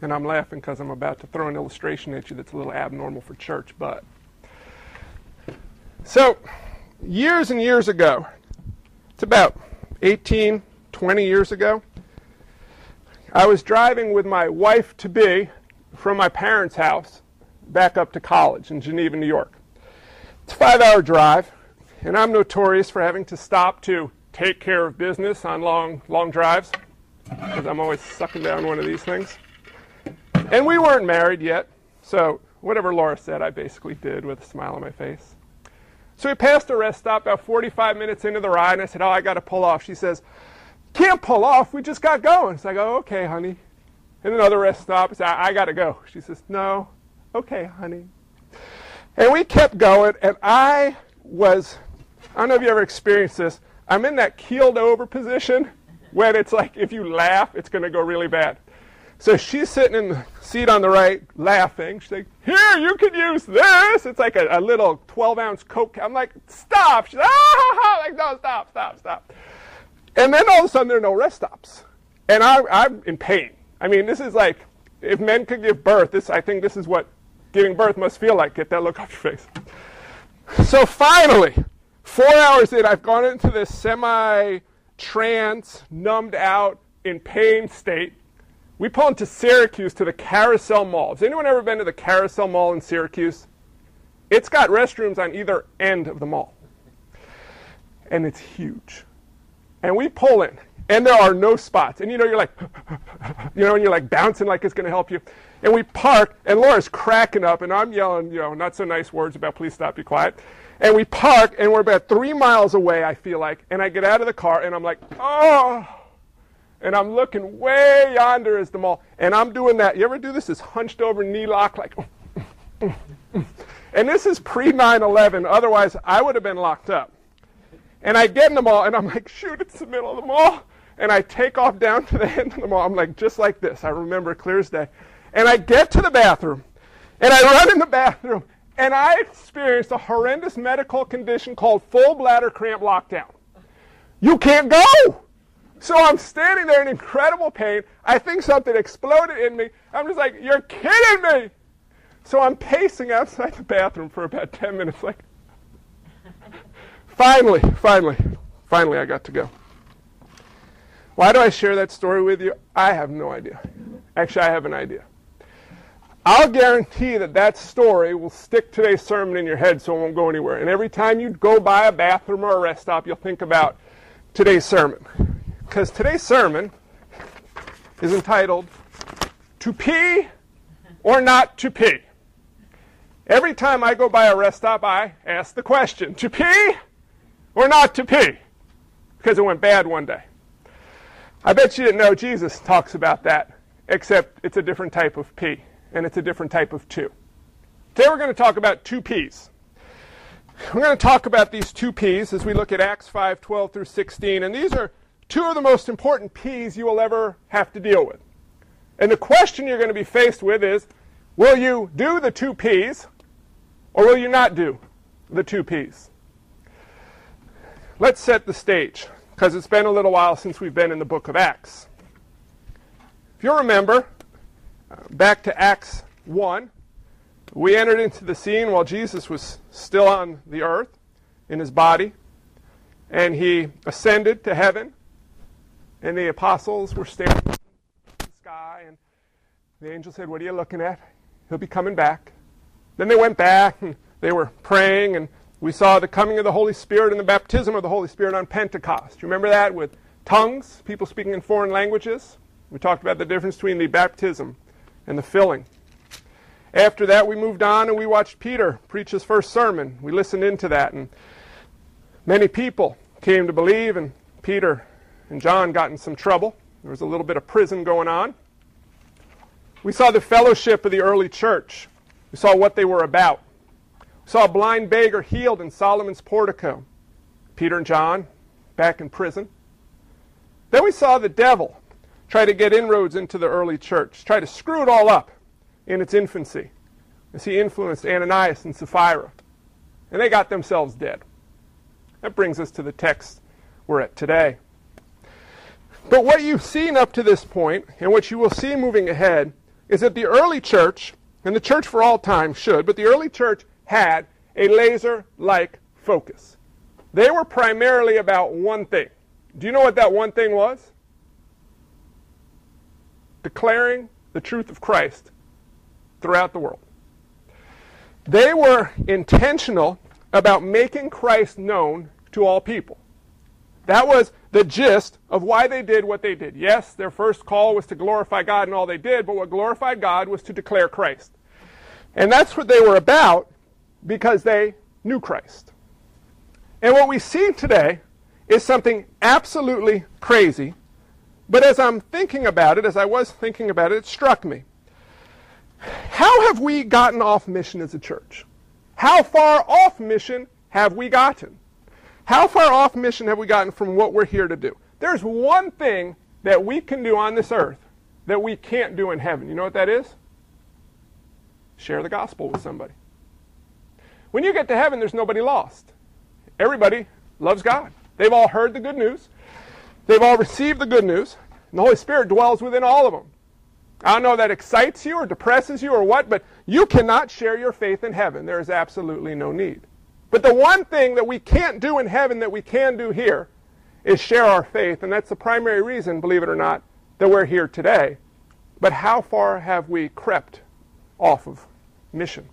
And I'm laughing because I'm about to throw an illustration at you that's a little abnormal for church, but. So, years and years ago, it's about 18, 20 years ago, I was driving with my wife to be from my parents' house back up to college in Geneva, New York. It's a five hour drive, and I'm notorious for having to stop to take care of business on long, long drives because I'm always sucking down one of these things. And we weren't married yet, so whatever Laura said, I basically did with a smile on my face. So we passed a rest stop about 45 minutes into the ride, and I said, Oh, I got to pull off. She says, Can't pull off. We just got going. So I go, Okay, honey. And another rest stop. I said, I, I got to go. She says, No. Okay, honey. And we kept going, and I was, I don't know if you ever experienced this, I'm in that keeled over position when it's like if you laugh, it's going to go really bad. So she's sitting in the seat on the right, laughing. She's like, Here, you can use this. It's like a, a little 12 ounce Coke. I'm like, Stop. She's like, ah, like, No, stop, stop, stop. And then all of a sudden, there are no rest stops. And I, I'm in pain. I mean, this is like, if men could give birth, this, I think this is what giving birth must feel like. Get that look off your face. So finally, four hours in, I've gone into this semi trance, numbed out, in pain state. We pull into Syracuse to the Carousel Mall. Has anyone ever been to the Carousel Mall in Syracuse? It's got restrooms on either end of the mall. And it's huge. And we pull in, and there are no spots. And you know, you're like, you know, and you're like bouncing like it's going to help you. And we park, and Laura's cracking up, and I'm yelling, you know, not so nice words about please stop, be quiet. And we park, and we're about three miles away, I feel like. And I get out of the car, and I'm like, oh. And I'm looking way yonder as the mall. And I'm doing that. You ever do this? This hunched over knee lock, like, and this is pre 9 11. Otherwise, I would have been locked up. And I get in the mall, and I'm like, shoot, it's the middle of the mall. And I take off down to the end of the mall. I'm like, just like this. I remember clear as day. And I get to the bathroom, and I run in the bathroom, and I experienced a horrendous medical condition called full bladder cramp lockdown. You can't go. So I'm standing there in incredible pain. I think something exploded in me. I'm just like, you're kidding me. So I'm pacing outside the bathroom for about 10 minutes, like, finally, finally, finally, I got to go. Why do I share that story with you? I have no idea. Actually, I have an idea. I'll guarantee that that story will stick today's sermon in your head so it won't go anywhere. And every time you go by a bathroom or a rest stop, you'll think about today's sermon. Because today's sermon is entitled To Pee or Not to Pee. Every time I go by a rest stop, I ask the question To pee or not to pee? Because it went bad one day. I bet you didn't know Jesus talks about that, except it's a different type of pee and it's a different type of two. Today we're going to talk about two P's. We're going to talk about these two P's as we look at Acts 5 12 through 16. And these are two of the most important P's you will ever have to deal with. And the question you're going to be faced with is will you do the two P's or will you not do the two P's? Let's set the stage because it's been a little while since we've been in the book of Acts. If you remember, uh, back to Acts 1. We entered into the scene while Jesus was still on the earth in his body, and he ascended to heaven, and the apostles were staring at the sky, and the angel said, What are you looking at? He'll be coming back. Then they went back, and they were praying, and we saw the coming of the Holy Spirit and the baptism of the Holy Spirit on Pentecost. You remember that with tongues, people speaking in foreign languages? We talked about the difference between the baptism and the filling. After that, we moved on and we watched Peter preach his first sermon. We listened into that, and many people came to believe, and Peter and John got in some trouble. There was a little bit of prison going on. We saw the fellowship of the early church. We saw what they were about. We saw a blind beggar healed in Solomon's portico. Peter and John back in prison. Then we saw the devil try to get inroads into the early church, try to screw it all up in its infancy as he influenced Ananias and Sapphira. And they got themselves dead. That brings us to the text we're at today. But what you've seen up to this point, and what you will see moving ahead, is that the early church, and the church for all time should, but the early church had a laser like focus. They were primarily about one thing. Do you know what that one thing was? Declaring the truth of Christ throughout the world. They were intentional about making Christ known to all people. That was the gist of why they did what they did. Yes, their first call was to glorify God in all they did, but what glorified God was to declare Christ. And that's what they were about because they knew Christ. And what we see today is something absolutely crazy. But as I'm thinking about it, as I was thinking about it, it struck me. How have we gotten off mission as a church? How far off mission have we gotten? How far off mission have we gotten from what we're here to do? There's one thing that we can do on this earth that we can't do in heaven. You know what that is? Share the gospel with somebody. When you get to heaven, there's nobody lost. Everybody loves God. They've all heard the good news. They've all received the good news. And the Holy Spirit dwells within all of them. I don't know if that excites you or depresses you or what, but you cannot share your faith in heaven. There is absolutely no need. But the one thing that we can't do in heaven that we can do here is share our faith. And that's the primary reason, believe it or not, that we're here today. But how far have we crept off of mission?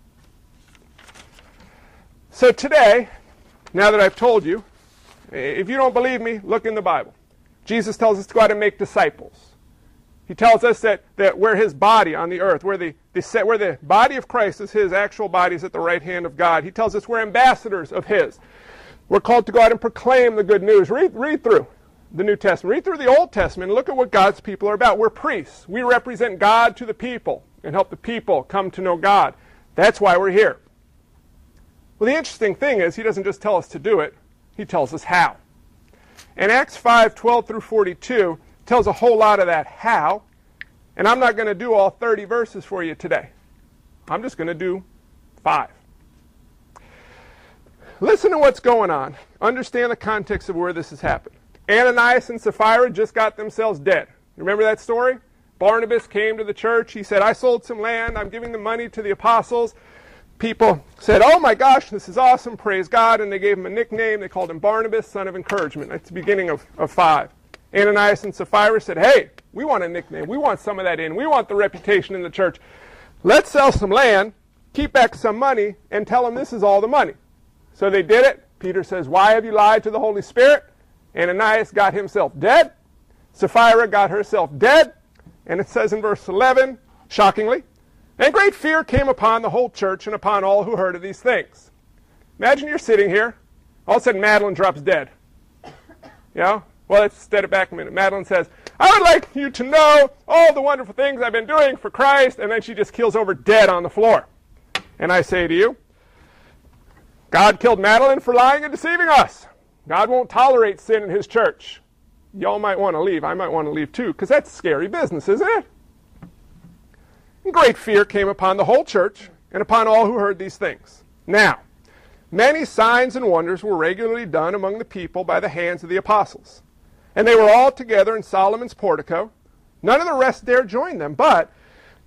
So today, now that I've told you, if you don't believe me, look in the Bible. Jesus tells us to go out and make disciples. He tells us that, that we're his body on the earth, where the, the, where the body of Christ is his actual body is at the right hand of God. He tells us we're ambassadors of his. We're called to go out and proclaim the good news. Read, read through the New Testament. Read through the Old Testament and look at what God's people are about. We're priests. We represent God to the people and help the people come to know God. That's why we're here. Well, the interesting thing is, he doesn't just tell us to do it, he tells us how. In Acts 5 12 through 42 tells a whole lot of that how. And I'm not going to do all 30 verses for you today. I'm just going to do five. Listen to what's going on. Understand the context of where this has happened. Ananias and Sapphira just got themselves dead. Remember that story? Barnabas came to the church. He said, I sold some land. I'm giving the money to the apostles. People said, Oh my gosh, this is awesome. Praise God. And they gave him a nickname. They called him Barnabas, son of encouragement. That's the beginning of, of five. Ananias and Sapphira said, Hey, we want a nickname. We want some of that in. We want the reputation in the church. Let's sell some land, keep back some money, and tell them this is all the money. So they did it. Peter says, Why have you lied to the Holy Spirit? Ananias got himself dead. Sapphira got herself dead. And it says in verse 11, shockingly, and great fear came upon the whole church and upon all who heard of these things. Imagine you're sitting here. All of a sudden, Madeline drops dead. You know, well, let's step it back a minute. Madeline says, I would like you to know all the wonderful things I've been doing for Christ, and then she just keels over dead on the floor. And I say to you, God killed Madeline for lying and deceiving us. God won't tolerate sin in his church. Y'all might want to leave. I might want to leave too, because that's scary business, isn't it? And great fear came upon the whole church and upon all who heard these things. Now, many signs and wonders were regularly done among the people by the hands of the apostles. And they were all together in Solomon's portico. None of the rest dared join them, but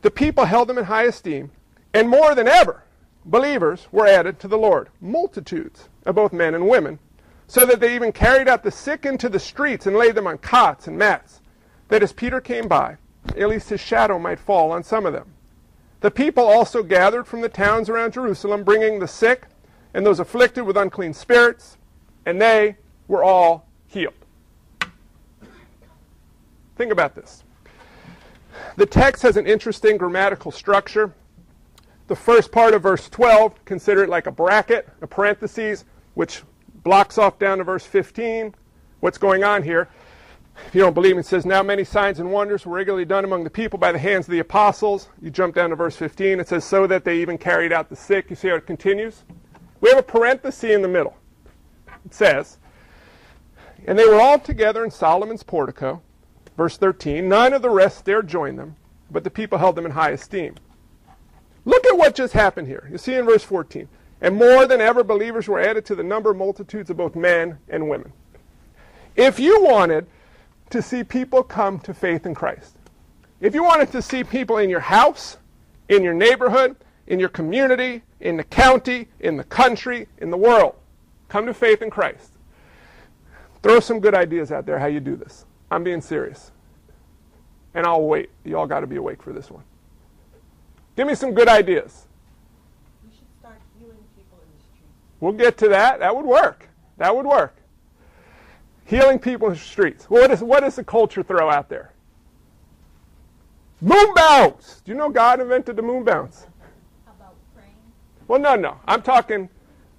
the people held them in high esteem. And more than ever, believers were added to the Lord, multitudes of both men and women, so that they even carried out the sick into the streets and laid them on cots and mats, that as Peter came by, at least his shadow might fall on some of them. The people also gathered from the towns around Jerusalem, bringing the sick and those afflicted with unclean spirits, and they were all healed. Think about this. The text has an interesting grammatical structure. The first part of verse 12, consider it like a bracket, a parenthesis, which blocks off down to verse 15 what's going on here. If you don't believe me, it says, Now many signs and wonders were regularly done among the people by the hands of the apostles. You jump down to verse 15. It says, So that they even carried out the sick. You see how it continues? We have a parenthesis in the middle. It says, And they were all together in Solomon's portico, Verse 13 None of the rest dared join them, but the people held them in high esteem. Look at what just happened here. You see in verse 14. And more than ever, believers were added to the number of multitudes of both men and women. If you wanted to see people come to faith in Christ, If you wanted to see people in your house, in your neighborhood, in your community, in the county, in the country, in the world, come to faith in Christ. Throw some good ideas out there how you do this. I'm being serious. And I'll wait. You all got to be awake for this one. Give me some good ideas. We should start healing people in the streets. We'll get to that. That would work. That would work. Healing people in the streets. What, is, what does the culture throw out there? Moon bounce. Do you know God invented the moon bounce? How about praying? Well, no, no. I'm talking,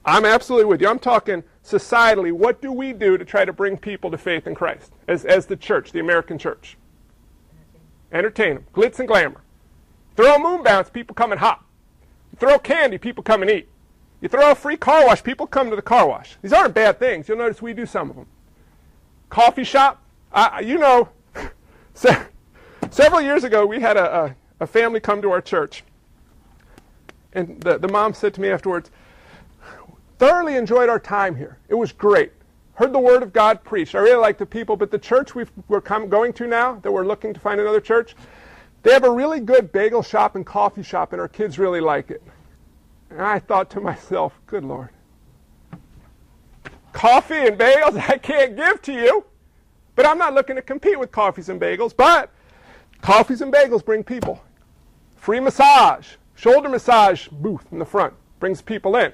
I'm absolutely with you. I'm talking societally. What do we do to try to bring people to faith in Christ as, as the church, the American church? Entertain them. Glitz and glamour. Throw a moon bounce, people come and hop. You throw candy, people come and eat. You throw a free car wash, people come to the car wash. These aren't bad things. You'll notice we do some of them. Coffee shop, you know, several years ago we had a, a, a, family come to our church. And the, the mom said to me afterwards, thoroughly enjoyed our time here. It was great. Heard the word of God preached. I really like the people, but the church we are going to now, that we're looking to find another church, they have a really good bagel shop and coffee shop, and our kids really like it. And I thought to myself, good Lord. Coffee and bagels I can't give to you. But I'm not looking to compete with coffees and bagels. But coffees and bagels bring people. Free massage, shoulder massage booth in the front brings people in.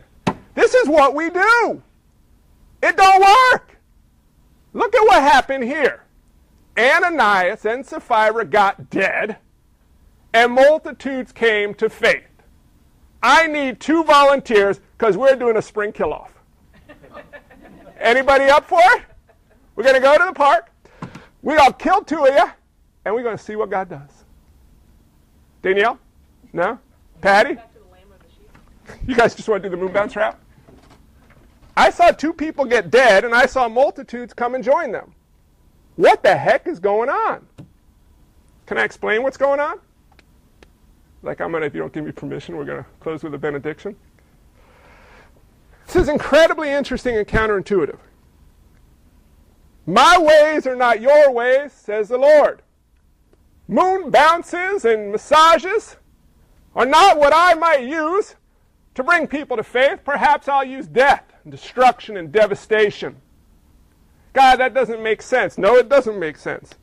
This is what we do. It don't work. Look at what happened here. Ananias and Sapphira got dead and multitudes came to faith. I need two volunteers because we're doing a spring kill off. Anybody up for it? We're going to go to the park. We're going to kill two of you, and we're going to see what God does. Danielle? No? Patty? You guys just want to do the moon bounce route? I saw two people get dead, and I saw multitudes come and join them. What the heck is going on? Can I explain what's going on? Like I'm gonna, if you don't give me permission, we're gonna close with a benediction. This is incredibly interesting and counterintuitive. My ways are not your ways, says the Lord. Moon bounces and massages are not what I might use to bring people to faith. Perhaps I'll use death and destruction and devastation. God, that doesn't make sense. No, it doesn't make sense.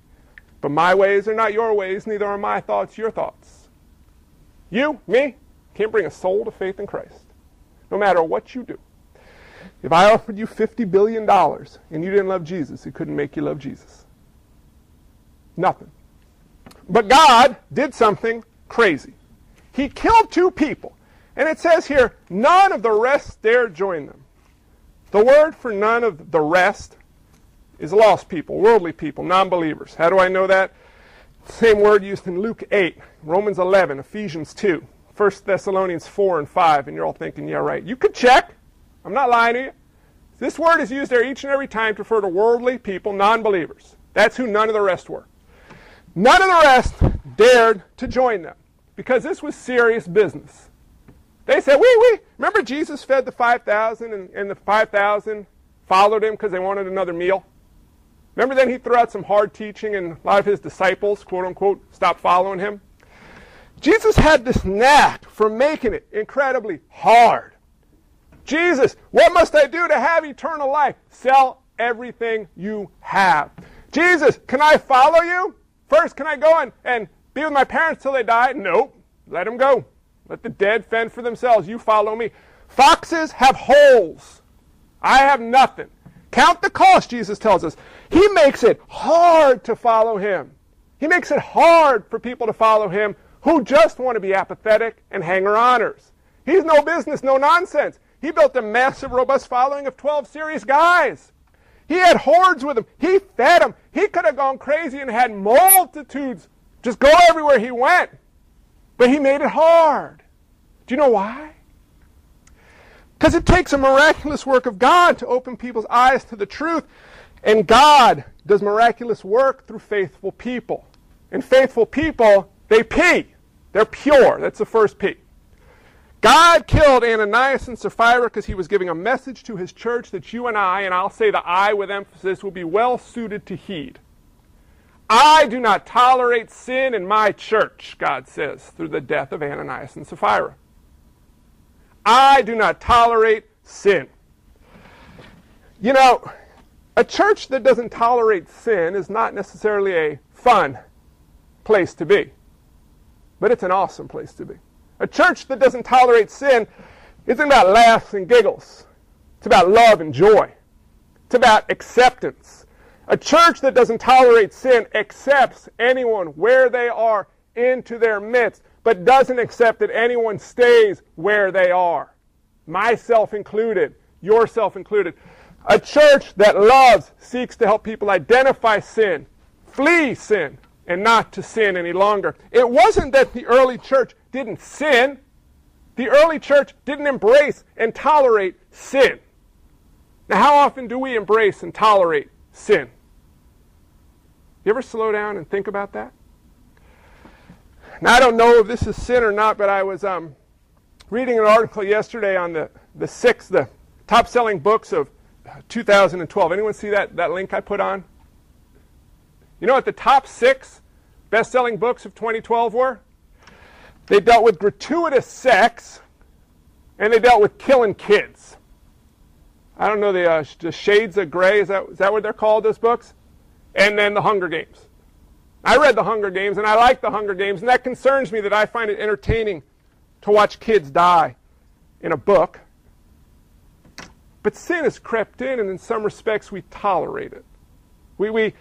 But my ways are not your ways, neither are my thoughts your thoughts. You, me, can't bring a soul to faith in Christ, no matter what you do. If I offered you $50 billion and you didn't love Jesus, it couldn't make you love Jesus. Nothing. But God did something crazy. He killed two people. And it says here, none of the rest dared join them. The word for none of the rest is lost people, worldly people, non believers. How do I know that? Same word used in Luke 8, Romans 11, Ephesians 2, 1 Thessalonians 4 and 5, and you're all thinking, yeah, right. You could check. I'm not lying to you. This word is used there each and every time to refer to worldly people, non believers. That's who none of the rest were. None of the rest dared to join them because this was serious business. They said, we, we. Remember Jesus fed the 5,000 and, and the 5,000 followed him because they wanted another meal? Remember then he threw out some hard teaching and a lot of his disciples, quote unquote, stopped following him? Jesus had this knack for making it incredibly hard. Jesus, what must I do to have eternal life? Sell everything you have. Jesus, can I follow you? First, can I go and, and be with my parents till they die? Nope. Let them go. Let the dead fend for themselves. You follow me. Foxes have holes. I have nothing. Count the cost, Jesus tells us. He makes it hard to follow him. He makes it hard for people to follow him who just want to be apathetic and hanger honors. He's no business, no nonsense. He built a massive, robust following of 12 serious guys. He had hordes with him. He fed them. He could have gone crazy and had multitudes just go everywhere he went. But he made it hard. Do you know why? Because it takes a miraculous work of God to open people's eyes to the truth. And God does miraculous work through faithful people. And faithful people, they pee. They're pure. That's the first P. God killed Ananias and Sapphira because he was giving a message to his church that you and I, and I'll say the I with emphasis, will be well suited to heed. I do not tolerate sin in my church, God says, through the death of Ananias and Sapphira. I do not tolerate sin. You know, a church that doesn't tolerate sin is not necessarily a fun place to be, but it's an awesome place to be. A church that doesn't tolerate sin isn't about laughs and giggles. It's about love and joy. It's about acceptance. A church that doesn't tolerate sin accepts anyone where they are into their midst, but doesn't accept that anyone stays where they are. Myself included, yourself included. A church that loves seeks to help people identify sin, flee sin, and not to sin any longer. It wasn't that the early church didn't sin. The early church didn't embrace and tolerate sin. Now, how often do we embrace and tolerate sin? You ever slow down and think about that? Now, I don't know if this is sin or not, but I was um, reading an article yesterday on the, the six, the top selling books of 2012. Anyone see that, that link I put on? You know what the top six best selling books of 2012 were? They dealt with gratuitous sex and they dealt with killing kids. I don't know the, uh, the Shades of Grey. Is that, is that what they're called, those books? And then the Hunger Games. I read the Hunger Games and I like the Hunger Games, and that concerns me that I find it entertaining to watch kids die in a book. But sin has crept in, and in some respects, we tolerate it. We, we,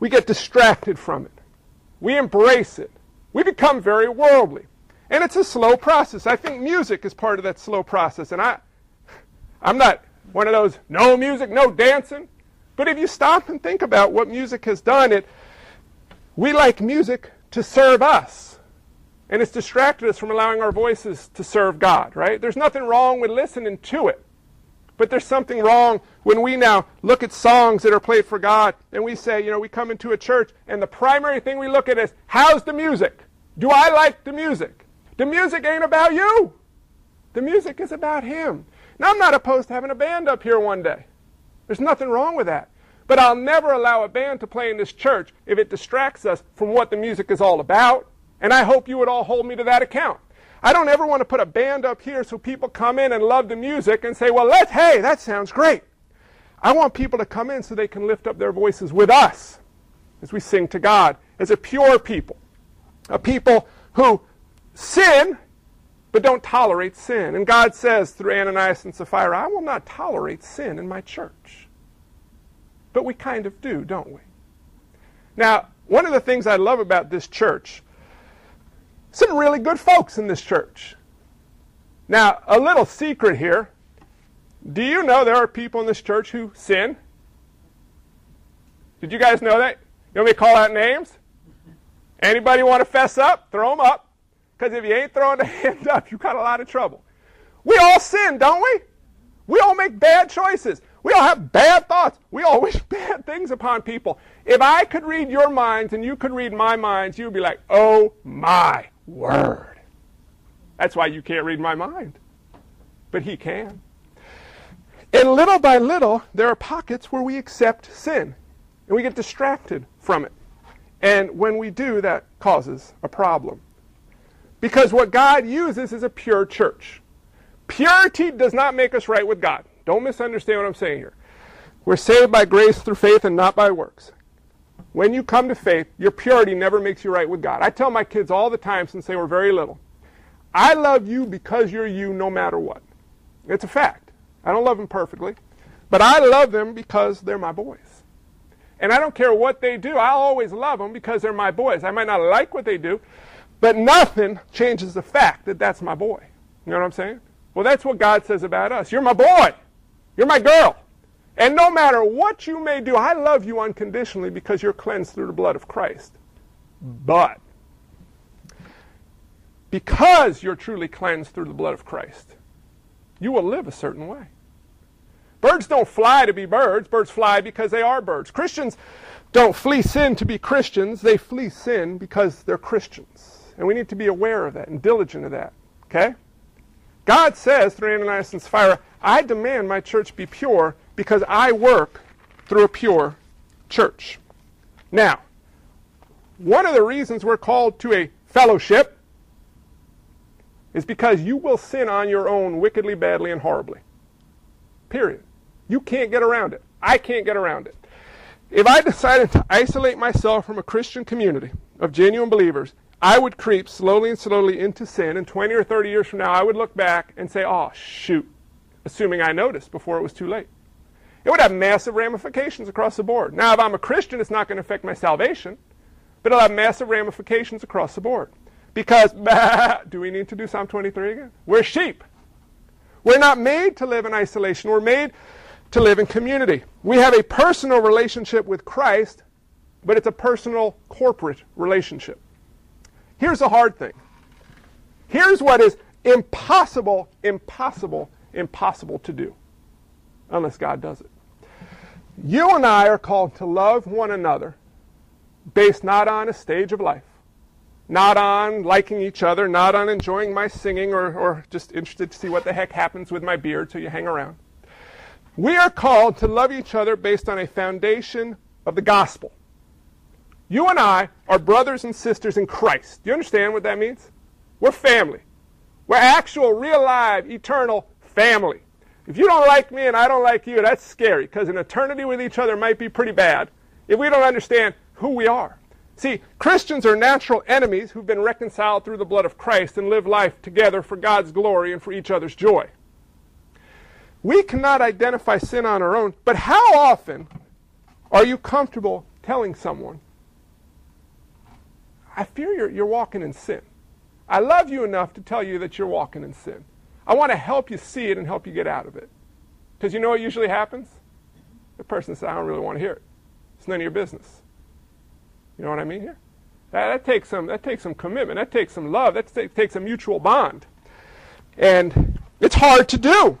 we get distracted from it. We embrace it. We become very worldly. And it's a slow process. I think music is part of that slow process. And I, I'm not one of those no music, no dancing. But if you stop and think about what music has done, it, we like music to serve us. And it's distracted us from allowing our voices to serve God, right? There's nothing wrong with listening to it. But there's something wrong when we now look at songs that are played for God and we say, you know, we come into a church and the primary thing we look at is, how's the music? Do I like the music? The music ain't about you. The music is about Him. Now, I'm not opposed to having a band up here one day. There's nothing wrong with that. But I'll never allow a band to play in this church if it distracts us from what the music is all about. And I hope you would all hold me to that account. I don't ever want to put a band up here so people come in and love the music and say, well, let's, hey, that sounds great. I want people to come in so they can lift up their voices with us as we sing to God as a pure people, a people who sin but don't tolerate sin. And God says through Ananias and Sapphira, I will not tolerate sin in my church. But we kind of do, don't we? Now, one of the things I love about this church some really good folks in this church. Now, a little secret here. Do you know there are people in this church who sin? Did you guys know that? You want me to call out names? Anybody want to fess up? Throw them up. Because if you ain't throwing the hand up, you got a lot of trouble. We all sin, don't we? We all make bad choices. We all have bad thoughts. We all wish bad things upon people. If I could read your minds and you could read my minds, you'd be like, oh my word. That's why you can't read my mind. But he can. And little by little, there are pockets where we accept sin and we get distracted from it. And when we do, that causes a problem. Because what God uses is a pure church. Purity does not make us right with God. Don't misunderstand what I'm saying here. We're saved by grace through faith and not by works. When you come to faith, your purity never makes you right with God. I tell my kids all the time since they were very little I love you because you're you no matter what. It's a fact. I don't love them perfectly, but I love them because they're my boys. And I don't care what they do, I'll always love them because they're my boys. I might not like what they do, but nothing changes the fact that that's my boy. You know what I'm saying? Well, that's what God says about us. You're my boy. You're my girl. And no matter what you may do, I love you unconditionally because you're cleansed through the blood of Christ. But because you're truly cleansed through the blood of Christ, you will live a certain way. Birds don't fly to be birds, birds fly because they are birds. Christians don't flee sin to be Christians, they flee sin because they're Christians. And we need to be aware of that and diligent of that. Okay? God says through Ananias and Sapphira, I demand my church be pure because I work through a pure church. Now, one of the reasons we're called to a fellowship is because you will sin on your own wickedly, badly, and horribly. Period. You can't get around it. I can't get around it. If I decided to isolate myself from a Christian community of genuine believers, I would creep slowly and slowly into sin, and 20 or 30 years from now, I would look back and say, oh, shoot, assuming I noticed before it was too late. It would have massive ramifications across the board. Now, if I'm a Christian, it's not going to affect my salvation, but it'll have massive ramifications across the board. Because, do we need to do Psalm 23 again? We're sheep. We're not made to live in isolation. We're made to live in community. We have a personal relationship with Christ, but it's a personal corporate relationship. Here's the hard thing. Here's what is impossible, impossible, impossible to do unless God does it. You and I are called to love one another based not on a stage of life, not on liking each other, not on enjoying my singing or, or just interested to see what the heck happens with my beard so you hang around. We are called to love each other based on a foundation of the gospel. You and I are brothers and sisters in Christ. Do you understand what that means? We're family. We're actual, real, live, eternal family. If you don't like me and I don't like you, that's scary because an eternity with each other might be pretty bad if we don't understand who we are. See, Christians are natural enemies who've been reconciled through the blood of Christ and live life together for God's glory and for each other's joy. We cannot identify sin on our own, but how often are you comfortable telling someone, I fear you're, you're walking in sin? I love you enough to tell you that you're walking in sin. I want to help you see it and help you get out of it. Because you know what usually happens? The person says, I don't really want to hear it. It's none of your business. You know what I mean here? That, that takes some that takes some commitment. That takes some love. That takes a mutual bond. And it's hard to do.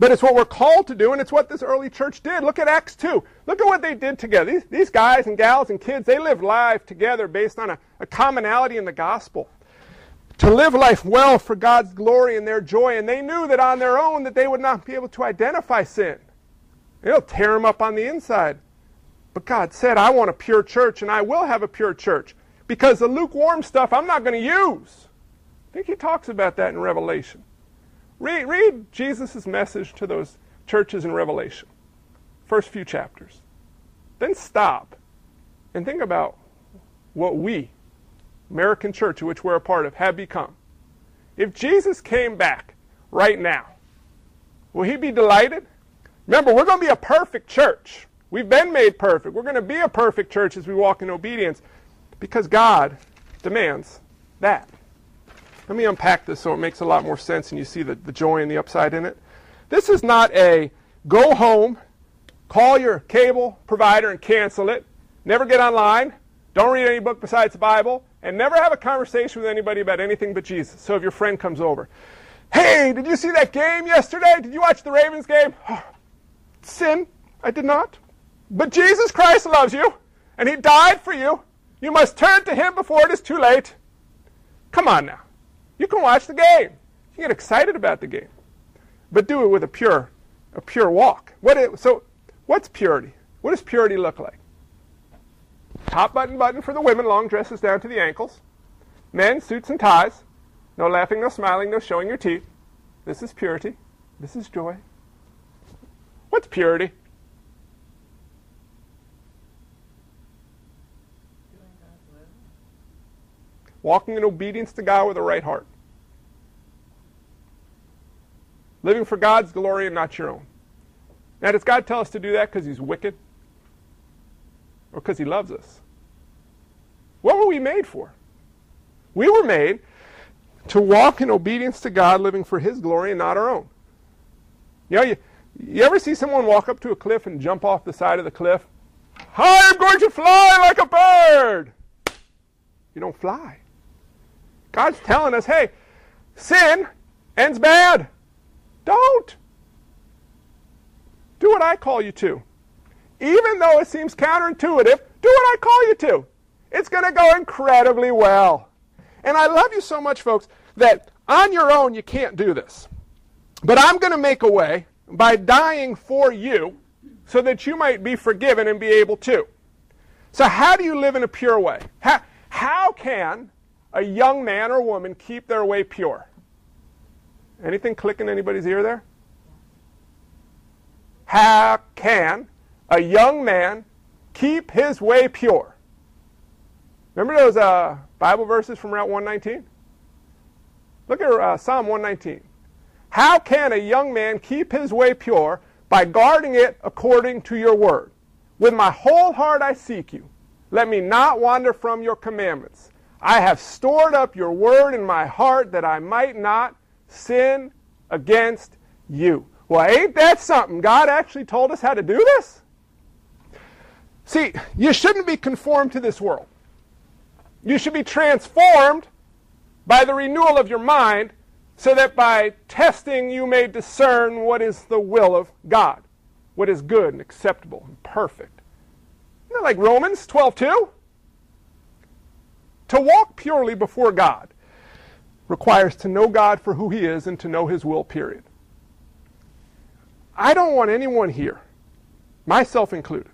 But it's what we're called to do, and it's what this early church did. Look at Acts 2. Look at what they did together. These, these guys and gals and kids, they lived life together based on a, a commonality in the gospel to live life well for God's glory and their joy. And they knew that on their own that they would not be able to identify sin. It'll tear them up on the inside. But God said, I want a pure church, and I will have a pure church. Because the lukewarm stuff I'm not going to use. I think he talks about that in Revelation. Read, read Jesus' message to those churches in Revelation. First few chapters. Then stop and think about what we American church, which we're a part of, have become. If Jesus came back right now, will he be delighted? Remember, we're going to be a perfect church. We've been made perfect. We're going to be a perfect church as we walk in obedience because God demands that. Let me unpack this so it makes a lot more sense and you see the, the joy and the upside in it. This is not a go home, call your cable provider and cancel it, never get online, don't read any book besides the Bible, and never have a conversation with anybody about anything but Jesus. So if your friend comes over, hey, did you see that game yesterday? Did you watch the Ravens game? Sin, I did not. But Jesus Christ loves you, and he died for you. You must turn to him before it is too late. Come on now. You can watch the game. You get excited about the game. But do it with a pure, a pure walk. What is, so what's purity? What does purity look like? Top button button for the women, long dresses down to the ankles. Men, suits and ties. No laughing, no smiling, no showing your teeth. This is purity. This is joy. What's purity? Walking in obedience to God with a right heart. Living for God's glory and not your own. Now, does God tell us to do that because He's wicked? or because he loves us. What were we made for? We were made to walk in obedience to God, living for his glory and not our own. You know, you, you ever see someone walk up to a cliff and jump off the side of the cliff? I'm going to fly like a bird. You don't fly. God's telling us, hey, sin ends bad. Don't. Do what I call you to even though it seems counterintuitive, do what I call you to. It's going to go incredibly well. And I love you so much, folks, that on your own you can't do this. But I'm going to make a way by dying for you so that you might be forgiven and be able to. So, how do you live in a pure way? How, how can a young man or woman keep their way pure? Anything clicking anybody's ear there? How can a young man keep his way pure? Remember those uh, Bible verses from Route 119? Look at uh, Psalm 119. How can a young man keep his way pure? By guarding it according to your word. With my whole heart I seek you. Let me not wander from your commandments. I have stored up your word in my heart that I might not sin against you. Well, ain't that something? God actually told us how to do this? See, you shouldn't be conformed to this world. You should be transformed by the renewal of your mind so that by testing you may discern what is the will of God, what is good and acceptable and perfect. Isn't that like Romans 12:2? To walk purely before God requires to know God for who he is and to know his will, period. I don't want anyone here, myself included,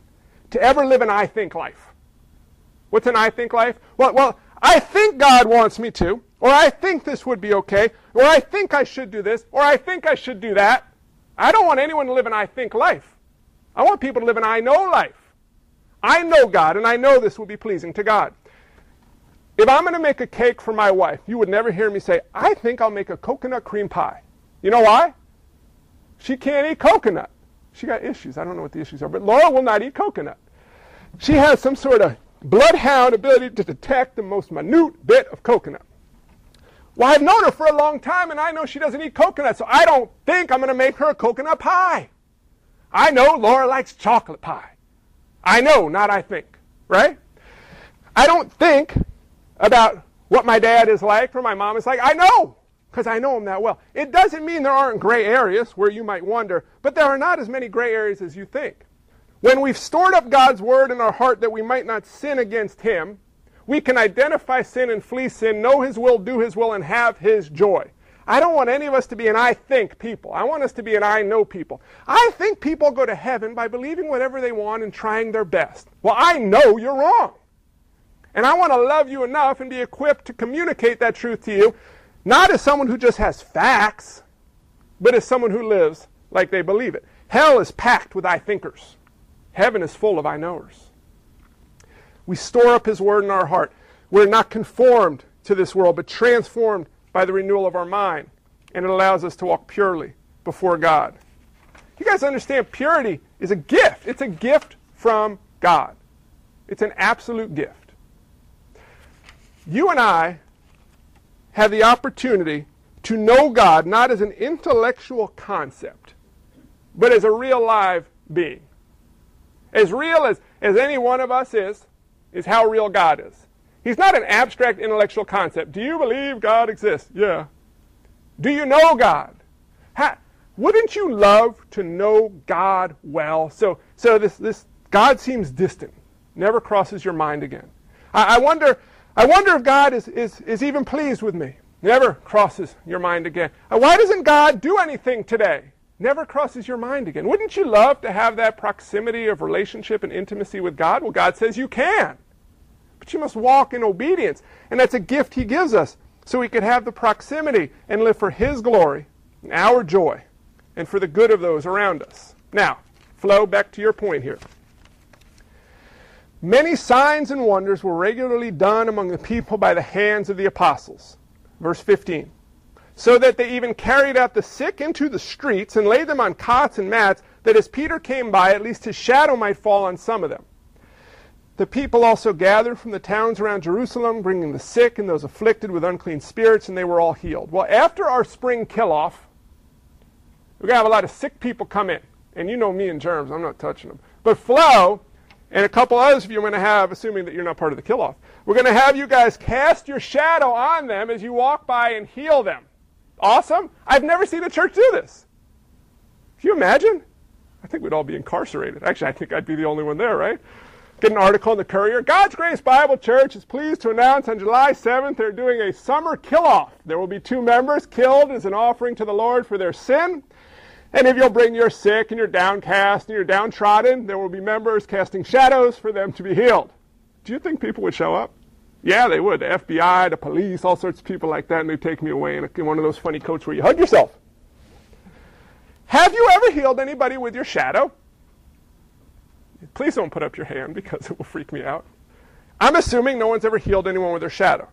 to ever live an I think life. What's an I think life? Well, well, I think God wants me to, or I think this would be okay, or I think I should do this, or I think I should do that. I don't want anyone to live an I think life. I want people to live an I know life. I know God, and I know this will be pleasing to God. If I'm going to make a cake for my wife, you would never hear me say, I think I'll make a coconut cream pie. You know why? She can't eat coconut. She got issues. I don't know what the issues are, but Laura will not eat coconut. She has some sort of bloodhound ability to detect the most minute bit of coconut. Well, I've known her for a long time, and I know she doesn't eat coconut, so I don't think I'm going to make her a coconut pie. I know Laura likes chocolate pie. I know, not I think, right? I don't think about what my dad is like or my mom is like. I know, because I know him that well. It doesn't mean there aren't gray areas where you might wonder, but there are not as many gray areas as you think. When we've stored up God's word in our heart that we might not sin against Him, we can identify sin and flee sin, know His will, do His will, and have His joy. I don't want any of us to be an I think people. I want us to be an I know people. I think people go to heaven by believing whatever they want and trying their best. Well, I know you're wrong. And I want to love you enough and be equipped to communicate that truth to you, not as someone who just has facts, but as someone who lives like they believe it. Hell is packed with I thinkers. Heaven is full of I knowers. We store up His Word in our heart. We're not conformed to this world, but transformed by the renewal of our mind. And it allows us to walk purely before God. You guys understand purity is a gift. It's a gift from God. It's an absolute gift. You and I have the opportunity to know God not as an intellectual concept, but as a real live being. As real as, as any one of us is, is how real God is. He's not an abstract intellectual concept. Do you believe God exists? Yeah. Do you know God? How, wouldn't you love to know God well? So, so this, this God seems distant, never crosses your mind again. I, I wonder, I wonder if God is, is, is even pleased with me. Never crosses your mind again. Uh, why doesn't God do anything today? Never crosses your mind again. Wouldn't you love to have that proximity of relationship and intimacy with God? Well, God says you can. But you must walk in obedience. And that's a gift He gives us so we could have the proximity and live for His glory and our joy and for the good of those around us. Now, Flo, back to your point here. Many signs and wonders were regularly done among the people by the hands of the apostles. Verse 15. So that they even carried out the sick into the streets and laid them on cots and mats, that as Peter came by, at least his shadow might fall on some of them. The people also gathered from the towns around Jerusalem, bringing the sick and those afflicted with unclean spirits, and they were all healed. Well, after our spring kill off, we're going to have a lot of sick people come in. And you know me and germs, I'm not touching them. But Flo and a couple others of you are going to have, assuming that you're not part of the kill off, we're going to have you guys cast your shadow on them as you walk by and heal them. Awesome? I've never seen a church do this. Can you imagine? I think we'd all be incarcerated. Actually, I think I'd be the only one there, right? Get an article in the Courier. God's Grace Bible Church is pleased to announce on July 7th they're doing a summer kill off. There will be two members killed as an offering to the Lord for their sin. And if you'll bring your sick and your downcast and your downtrodden, there will be members casting shadows for them to be healed. do you think people would show up? Yeah, they would. The FBI, the police, all sorts of people like that, and they'd take me away in, one of those funny coats where you hug yourself. Have you ever healed anybody with your shadow? Please don't put up your hand because it will freak me out. I'm assuming no one's ever healed anyone with their shadow.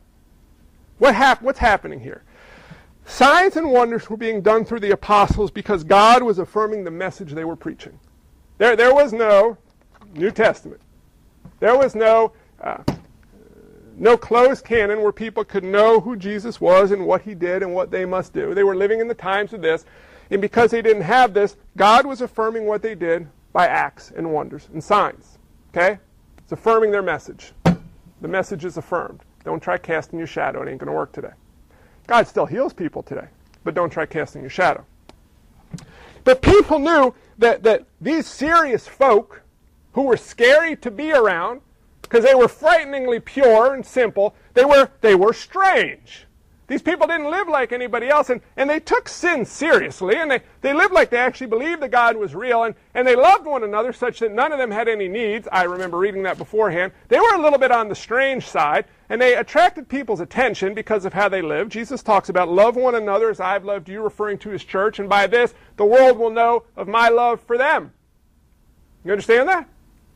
What hap- what's happening here? Signs and wonders were being done through the apostles because God was affirming the message they were preaching. There, there was no New Testament. There was no, uh, no closed canon where people could know who Jesus was and what he did and what they must do. They were living in the times of this. And because they didn't have this, God was affirming what they did by acts and wonders and signs. Okay? It's affirming their message. The message is affirmed. Don't try casting your shadow. It ain't going to work today. God still heals people today, but don't try casting your shadow. But people knew that, that these serious folk who were scary to be around because they were frighteningly pure and simple, they were, they were strange. These people didn't live like anybody else, and, and they took sin seriously, and they, they lived like they actually believed that God was real, and, and they loved one another such that none of them had any needs. I remember reading that beforehand. They were a little bit on the strange side, and they attracted people's attention because of how they lived. Jesus talks about love one another as I've loved you, referring to his church, and by this the world will know of my love for them. You understand that?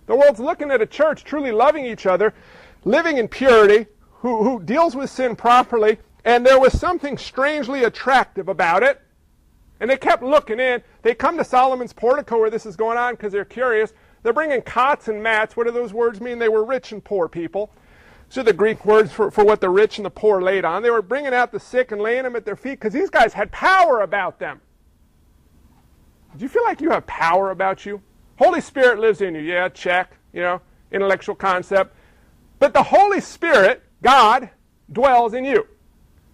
The world's looking at a church truly loving each other, living in purity, who, who deals with sin properly, and there was something strangely attractive about it. And they kept looking in. They come to Solomon's portico where this is going on because they're curious. They're bringing cots and mats. What do those words mean? They were rich and poor people. So the Greek words for, for what the rich and the poor laid on. They were bringing out the sick and laying them at their feet because these guys had power about them. Do you feel like you have power about you? Holy Spirit lives in you. Yeah, check. You know, intellectual concept. But the Holy Spirit, God, dwells in you.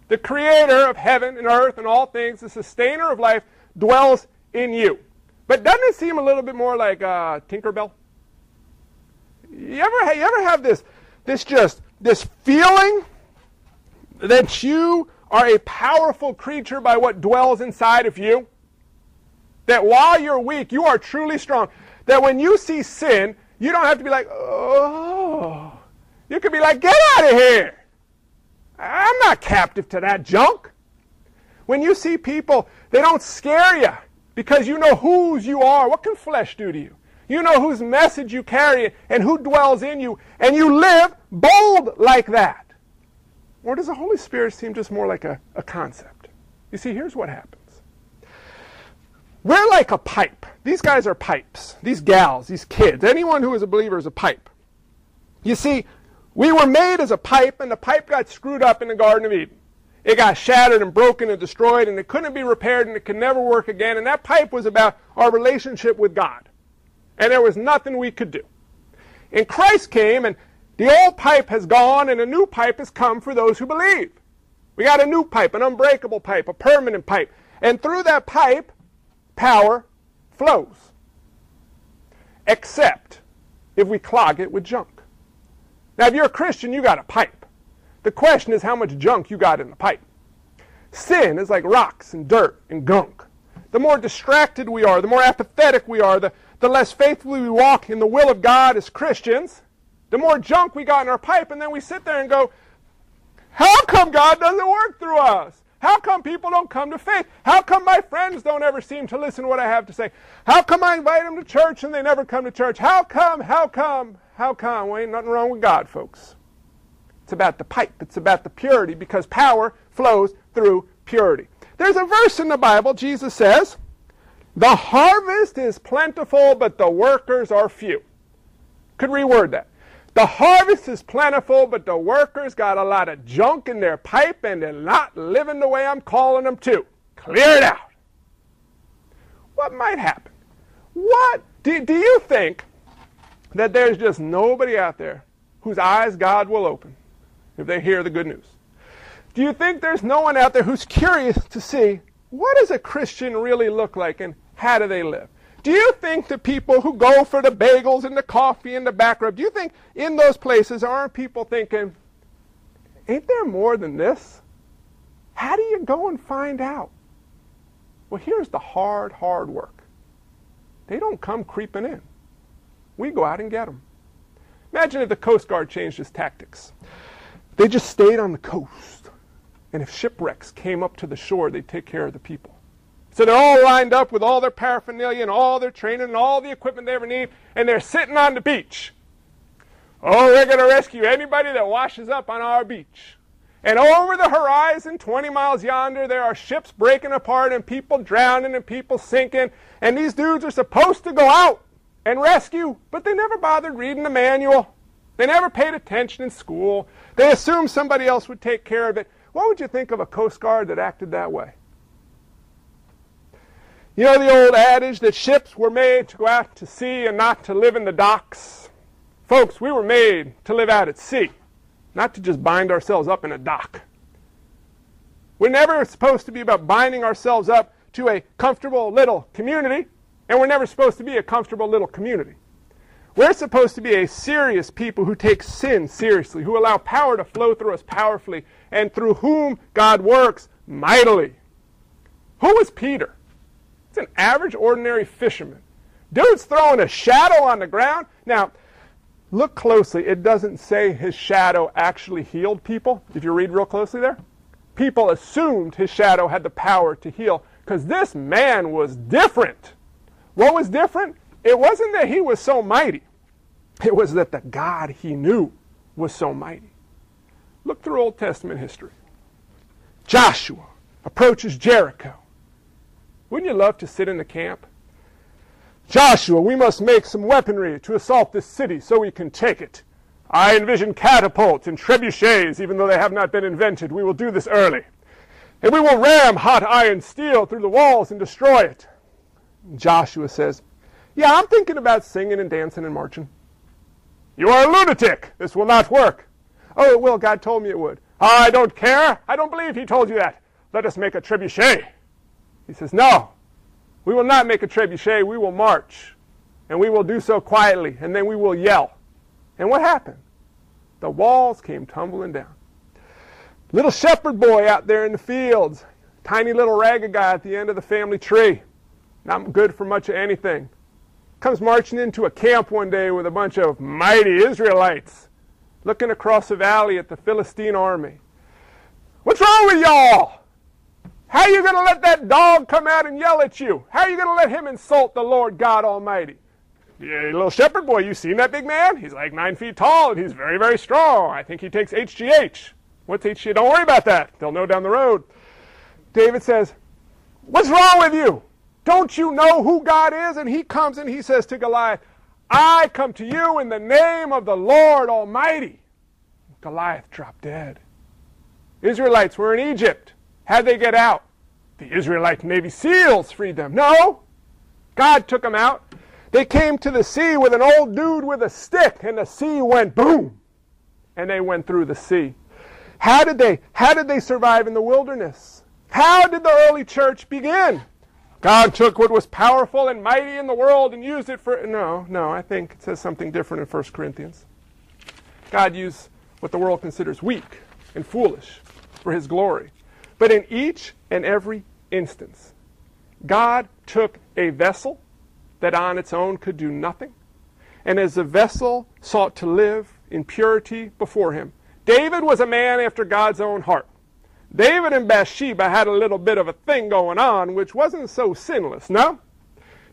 The creator of heaven and earth and all things, the sustainer of life, dwells in you. But doesn't it seem a little bit more like uh, Tinkerbell? You ever, you ever have this, this just, this feeling that you are a powerful creature by what dwells inside of you? That while you're weak, you are truly strong. That when you see sin, you don't have to be like, oh. You could be like, get out of here. I'm not captive to that junk. When you see people, they don't scare you because you know whose you are. What can flesh do to you? You know whose message you carry and who dwells in you, and you live bold like that. Or does the Holy Spirit seem just more like a, a concept? You see, here's what happens. We're like a pipe. These guys are pipes. These gals, these kids, anyone who is a believer is a pipe. You see, we were made as a pipe, and the pipe got screwed up in the Garden of Eden. It got shattered and broken and destroyed, and it couldn't be repaired, and it could never work again. And that pipe was about our relationship with God. And there was nothing we could do. And Christ came, and the old pipe has gone, and a new pipe has come for those who believe. We got a new pipe, an unbreakable pipe, a permanent pipe. And through that pipe, power flows. Except if we clog it with junk. Now, if you're a Christian, you got a pipe. The question is how much junk you got in the pipe. Sin is like rocks and dirt and gunk. The more distracted we are, the more apathetic we are, the, the less faithfully we walk in the will of God as Christians, the more junk we got in our pipe, and then we sit there and go, How come God doesn't work through us? How come people don't come to faith? How come my friends don't ever seem to listen to what I have to say? How come I invite them to church and they never come to church? How come? How come? How come? Well, ain't nothing wrong with God, folks. It's about the pipe. It's about the purity because power flows through purity. There's a verse in the Bible, Jesus says, The harvest is plentiful, but the workers are few. Could reword that. The harvest is plentiful, but the workers got a lot of junk in their pipe and they're not living the way I'm calling them to. Clear it out. What might happen? What do, do you think that there's just nobody out there whose eyes God will open if they hear the good news? Do you think there's no one out there who's curious to see what does a Christian really look like and how do they live? Do you think the people who go for the bagels and the coffee and the back rub, do you think in those places aren't people thinking, ain't there more than this? How do you go and find out? Well, here's the hard, hard work. They don't come creeping in. We go out and get them. Imagine if the Coast Guard changed its tactics. They just stayed on the coast. And if shipwrecks came up to the shore, they'd take care of the people. So they're all lined up with all their paraphernalia and all their training and all the equipment they ever need, and they're sitting on the beach. Oh, we're going to rescue anybody that washes up on our beach. And over the horizon, 20 miles yonder, there are ships breaking apart and people drowning and people sinking. And these dudes are supposed to go out and rescue, but they never bothered reading the manual. They never paid attention in school. They assumed somebody else would take care of it. What would you think of a Coast Guard that acted that way? You know the old adage that ships were made to go out to sea and not to live in the docks? Folks, we were made to live out at sea, not to just bind ourselves up in a dock. We're never supposed to be about binding ourselves up to a comfortable little community, and we're never supposed to be a comfortable little community. We're supposed to be a serious people who take sin seriously, who allow power to flow through us powerfully, and through whom God works mightily. Who was Peter? It's an average, ordinary fisherman. Dude's throwing a shadow on the ground. Now, look closely. It doesn't say his shadow actually healed people, if you read real closely there. People assumed his shadow had the power to heal because this man was different. What was different? It wasn't that he was so mighty, it was that the God he knew was so mighty. Look through Old Testament history. Joshua approaches Jericho. Wouldn't you love to sit in the camp? Joshua, we must make some weaponry to assault this city so we can take it. I envision catapults and trebuchets, even though they have not been invented. We will do this early. And we will ram hot iron steel through the walls and destroy it. Joshua says, Yeah, I'm thinking about singing and dancing and marching. You are a lunatic. This will not work. Oh, it will. God told me it would. I don't care. I don't believe he told you that. Let us make a trebuchet. He says, No, we will not make a trebuchet. We will march. And we will do so quietly. And then we will yell. And what happened? The walls came tumbling down. Little shepherd boy out there in the fields, tiny little ragged guy at the end of the family tree, not good for much of anything, comes marching into a camp one day with a bunch of mighty Israelites looking across the valley at the Philistine army. What's wrong with y'all? How are you going to let that dog come out and yell at you? How are you going to let him insult the Lord God Almighty? Yeah, little shepherd boy, you seen that big man? He's like nine feet tall and he's very, very strong. I think he takes HGH. What's HGH? Don't worry about that. They'll know down the road. David says, What's wrong with you? Don't you know who God is? And he comes and he says to Goliath, I come to you in the name of the Lord Almighty. Goliath dropped dead. Israelites were in Egypt. How'd they get out? The Israelite Navy SEALs freed them. No! God took them out. They came to the sea with an old dude with a stick, and the sea went boom. And they went through the sea. How did they how did they survive in the wilderness? How did the early church begin? God took what was powerful and mighty in the world and used it for no, no, I think it says something different in 1 Corinthians. God used what the world considers weak and foolish for his glory. But in each and every instance, God took a vessel that on its own could do nothing, and as the vessel sought to live in purity before him, David was a man after God's own heart. David and Bathsheba had a little bit of a thing going on which wasn't so sinless, no?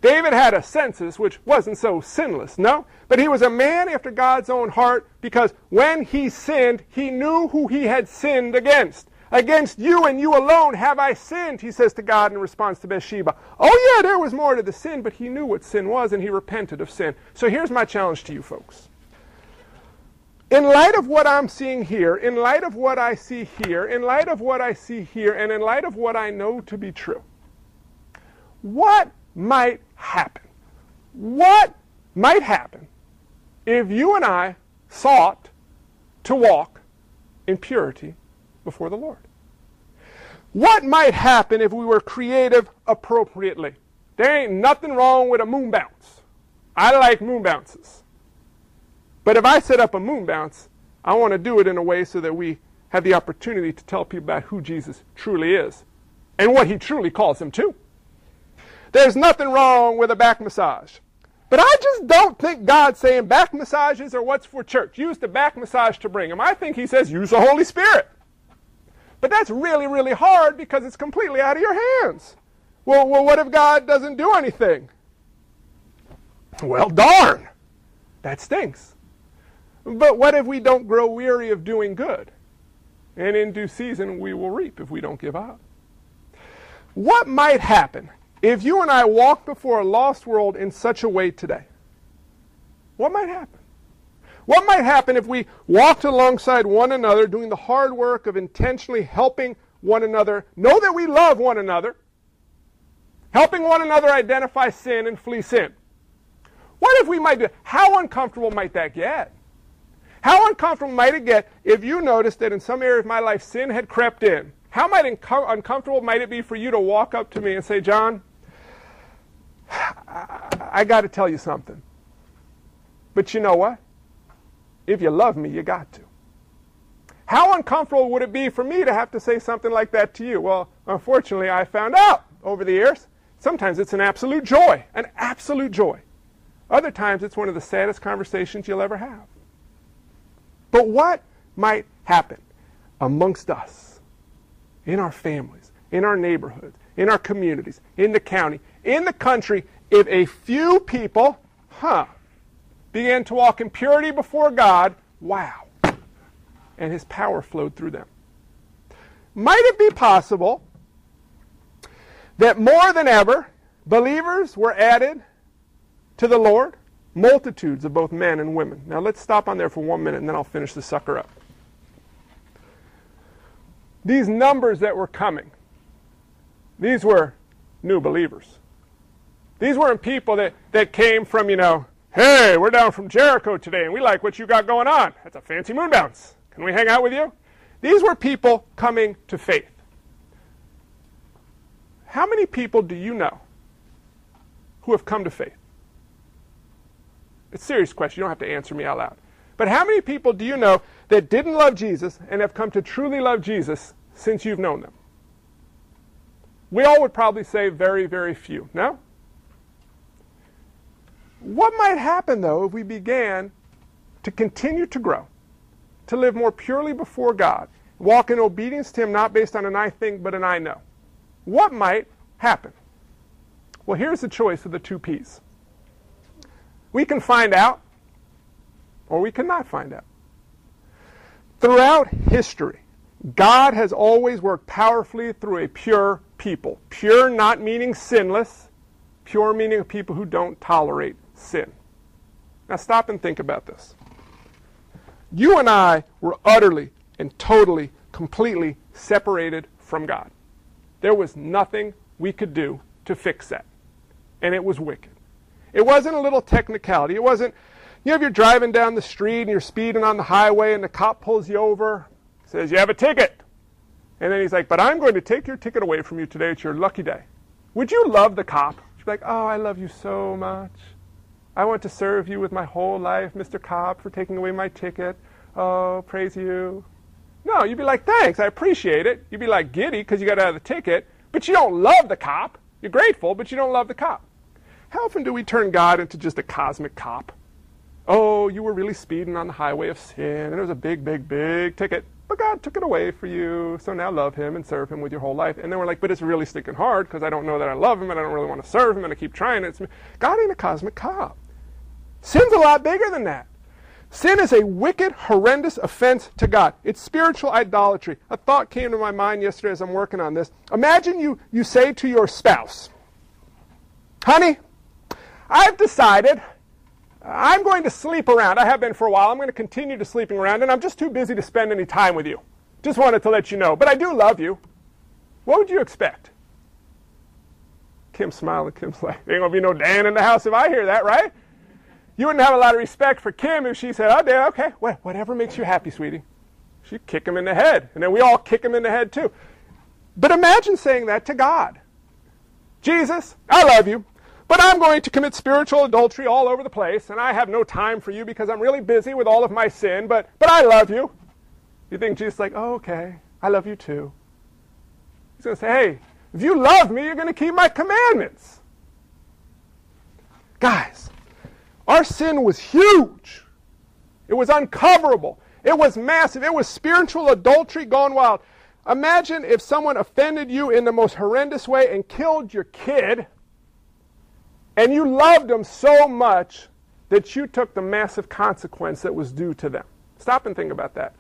David had a census which wasn't so sinless, no? But he was a man after God's own heart because when he sinned, he knew who he had sinned against. Against you and you alone have I sinned, he says to God in response to Bathsheba. Oh, yeah, there was more to the sin, but he knew what sin was and he repented of sin. So here's my challenge to you folks. In light of what I'm seeing here, in light of what I see here, in light of what I see here, and in light of what I know to be true, what might happen? What might happen if you and I sought to walk in purity before the Lord. What might happen if we were creative appropriately? There ain't nothing wrong with a moon bounce. I like moon bounces. But if I set up a moon bounce, I want to do it in a way so that we have the opportunity to tell people about who Jesus truly is and what he truly calls them to. There's nothing wrong with a back massage. But I just don't think God's saying back massages are what's for church. Use the back massage to bring them. I think He says use the Holy Spirit. But that's really, really hard because it's completely out of your hands. Well, well what if God doesn't do anything? Well, darn. That stinks. But what if we don't grow weary of doing good? And in due season, we will reap if we don't give up. What might happen if you and I walk before a lost world in such a way today? What might happen? What might happen if we walked alongside one another, doing the hard work of intentionally helping one another know that we love one another, helping one another identify sin and flee sin? What if we might do? How uncomfortable might that get? How uncomfortable might it get if you noticed that in some area of my life sin had crept in? How might unco- uncomfortable might it be for you to walk up to me and say, John, I, I got to tell you something. But you know what? If you love me, you got to. How uncomfortable would it be for me to have to say something like that to you? Well, unfortunately, I found out over the years. Sometimes it's an absolute joy, an absolute joy. Other times it's one of the saddest conversations you'll ever have. But what might happen amongst us, in our families, in our neighborhoods, in our communities, in the county, in the country, if a few people, huh, began to walk in purity before God, wow, and his power flowed through them? Might it be possible that more than ever, believers were added to the Lord? Multitudes of both men and women. Now let's stop on there for one minute and then I'll finish the sucker up. These numbers that were coming, these were new believers. These weren't people that, that came from, you know, hey, we're down from Jericho today and we like what you got going on. That's a fancy moon bounce. Can we hang out with you? These were people coming to faith. How many people do you know who have come to faith? It's a serious question. You don't have to answer me out loud. But how many people do you know that didn't love Jesus and have come to truly love Jesus since you've known them? We all would probably say very, very few. No? What might happen, though, if we began to continue to grow, to live more purely before God, walk in obedience to Him, not based on an I think, but an I know? What might happen? Well, here's the choice of the two P's. We can find out, or we cannot find out. Throughout history, God has always worked powerfully through a pure people. Pure not meaning sinless, pure meaning of people who don't tolerate sin. Now stop and think about this. You and I were utterly and totally, completely separated from God. There was nothing we could do to fix that. And it was wicked. It wasn't a little technicality. It wasn't, you know, if you're driving down the street and you're speeding on the highway and the cop pulls you over, says, You have a ticket. And then he's like, But I'm going to take your ticket away from you today. It's your lucky day. Would you love the cop? You'd be like, Oh, I love you so much. I want to serve you with my whole life, Mr. Cop, for taking away my ticket. Oh, praise you. No, you'd be like, Thanks, I appreciate it. You'd be like giddy because you got out of the ticket, but you don't love the cop. You're grateful, but you don't love the cop. How often do we turn God into just a cosmic cop? Oh, you were really speeding on the highway of sin, and it was a big, big, big ticket, but God took it away for you, so now love Him and serve Him with your whole life. And then we're like, but it's really sticking hard because I don't know that I love Him and I don't really want to serve Him and I keep trying. It's God ain't a cosmic cop. Sin's a lot bigger than that. Sin is a wicked, horrendous offense to God. It's spiritual idolatry. A thought came to my mind yesterday as I'm working on this. Imagine you, you say to your spouse, Honey, I've decided I'm going to sleep around. I have been for a while. I'm going to continue to sleeping around, and I'm just too busy to spend any time with you. Just wanted to let you know. But I do love you. What would you expect? Kim smiling. Kim's like, there ain't going to be no Dan in the house if I hear that, right? You wouldn't have a lot of respect for Kim if she said, oh, Dan, okay, whatever makes you happy, sweetie. She'd kick him in the head. And then we all kick him in the head, too. But imagine saying that to God. Jesus, I love you. But I'm going to commit spiritual adultery all over the place, and I have no time for you because I'm really busy with all of my sin, but, but I love you. You think Jesus is like, oh, okay, I love you too. He's going to say, hey, if you love me, you're going to keep my commandments. Guys, Our sin was huge. It was uncoverable. It was massive. It was spiritual adultery gone wild. Imagine if someone offended you in the most horrendous way and killed your kid, and you loved them so much that you took the massive consequence that was due to them. Stop and think about that.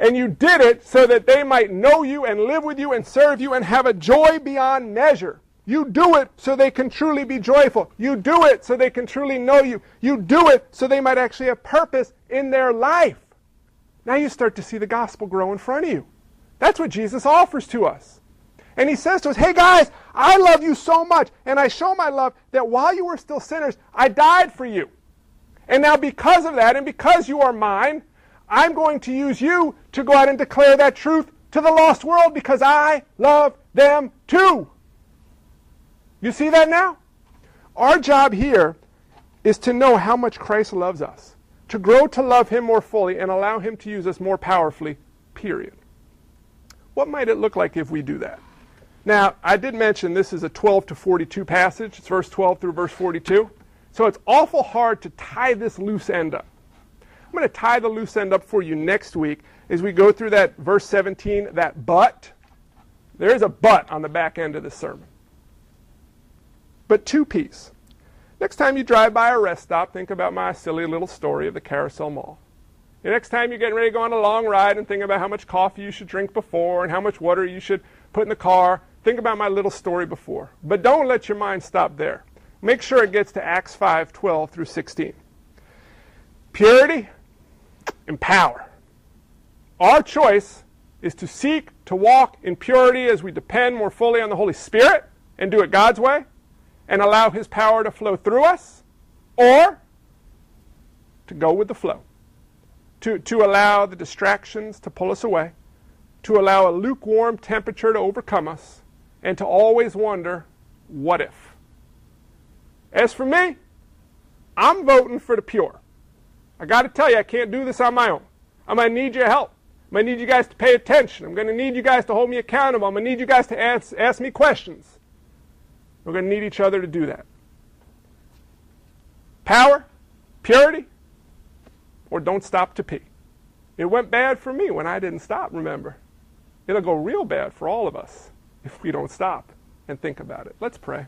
And you did it so that they might know you and live with you and serve you and have a joy beyond measure. You do it so they can truly be joyful. You do it so they can truly know you. You do it so they might actually have purpose in their life. Now you start to see the gospel grow in front of you. That's what Jesus offers to us. And he says to us, hey guys, I love you so much, and I show my love that while you were still sinners, I died for you. And now because of that, and because you are mine, I'm going to use you to go out and declare that truth to the lost world because I love them too. You see that now? Our job here is to know how much Christ loves us, to grow to love him more fully and allow him to use us more powerfully, period. What might it look like if we do that? Now, I did mention this is a 12 to 42 passage. It's verse 12 through verse 42. So it's awful hard to tie this loose end up. I'm going to tie the loose end up for you next week as we go through that verse 17, that but. There is a but on the back end of the sermon. But two piece. Next time you drive by a rest stop, think about my silly little story of the carousel mall. The next time you're getting ready to go on a long ride and think about how much coffee you should drink before and how much water you should put in the car, think about my little story before. But don't let your mind stop there. Make sure it gets to Acts 5 12 through 16. Purity and power. Our choice is to seek to walk in purity as we depend more fully on the Holy Spirit and do it God's way and allow His power to flow through us, or to go with the flow, to, to allow the distractions to pull us away, to allow a lukewarm temperature to overcome us, and to always wonder, what if? As for me, I'm voting for the pure. I got to tell you, I can't do this on my own. I'm going to need your help. I'm going to need you guys to pay attention. I'm going to need you guys to hold me accountable. I'm going to need you guys to ask, ask me questions. We're going to need each other to do that. Power, purity, or don't stop to pee. It went bad for me when I didn't stop, remember. It'll go real bad for all of us if we don't stop and think about it. Let's pray.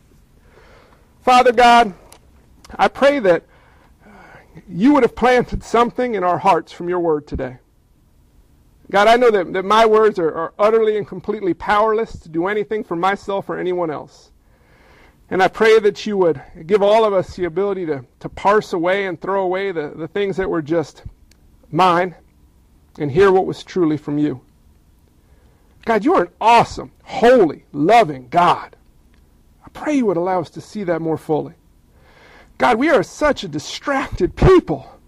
Father God, I pray that you would have planted something in our hearts from your word today. God, I know that, that my words are, are utterly and completely powerless to do anything for myself or anyone else. And I pray that you would give all of us the ability to, to parse away and throw away the, the things that were just mine and hear what was truly from you. God, you are an awesome, holy, loving God. I pray you would allow us to see that more fully. God, we are such a distracted people.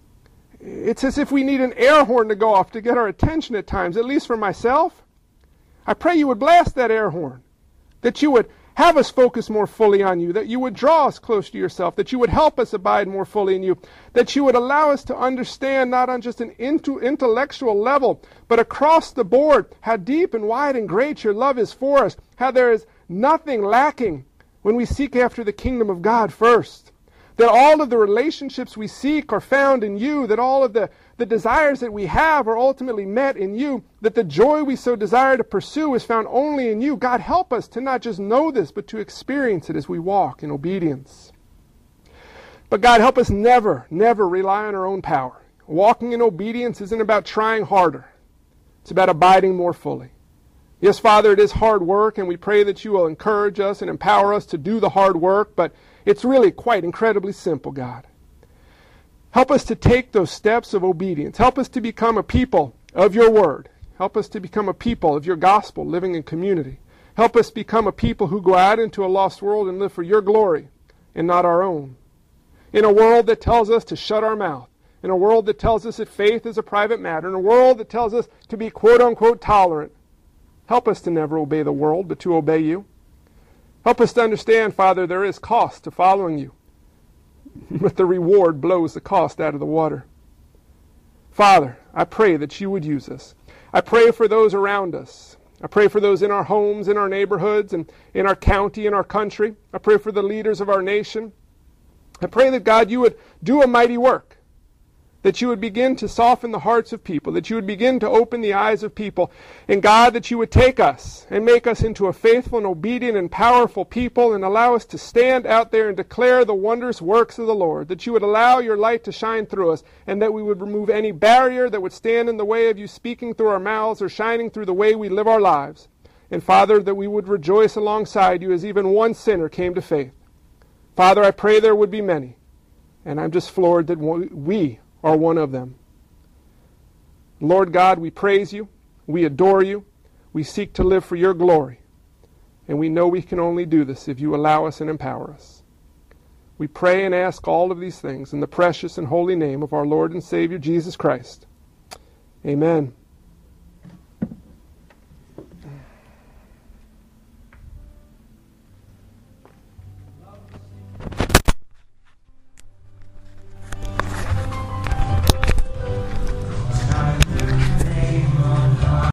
It's as if we need an air horn to go off to get our attention at times, at least for myself. I pray you would blast that air horn, that you would have us focus more fully on you, that you would draw us close to yourself, that you would help us abide more fully in you, that you would allow us to understand not on just an intellectual level, but across the board how deep and wide and great your love is for us, how there is nothing lacking when we seek after the kingdom of God first. That all of the relationships we seek are found in you, that all of the, the desires that we have are ultimately met in you, that the joy we so desire to pursue is found only in you. God, help us to not just know this, but to experience it as we walk in obedience. But God, help us never, never rely on our own power. Walking in obedience isn't about trying harder, it's about abiding more fully. Yes, Father, it is hard work, and we pray that you will encourage us and empower us to do the hard work, but it's really quite incredibly simple, God. Help us to take those steps of obedience. Help us to become a people of your word. Help us to become a people of your gospel living in community. Help us become a people who go out into a lost world and live for your glory and not our own. In a world that tells us to shut our mouth, in a world that tells us that faith is a private matter, in a world that tells us to be quote unquote tolerant, help us to never obey the world, but to obey you. Help us to understand, Father, there is cost to following you, but the reward blows the cost out of the water. Father, I pray that you would use us. I pray for those around us. I pray for those in our homes, in our neighborhoods, and in our county, in our country. I pray for the leaders of our nation. I pray that God, you would do a mighty work that you would begin to soften the hearts of people, that you would begin to open the eyes of people, and God, that you would take us and make us into a faithful and obedient and powerful people and allow us to stand out there and declare the wondrous works of the Lord, that you would allow your light to shine through us, and that we would remove any barrier that would stand in the way of you speaking through our mouths or shining through the way we live our lives. And Father, that we would rejoice alongside you as even one sinner came to faith. Father, I pray there would be many. And I'm just floored that we are one of them. Lord God, we praise you. We adore you. We seek to live for your glory. And we know we can only do this if you allow us and empower us. We pray and ask all of these things in the precious and holy name of our Lord and Savior Jesus Christ. Amen.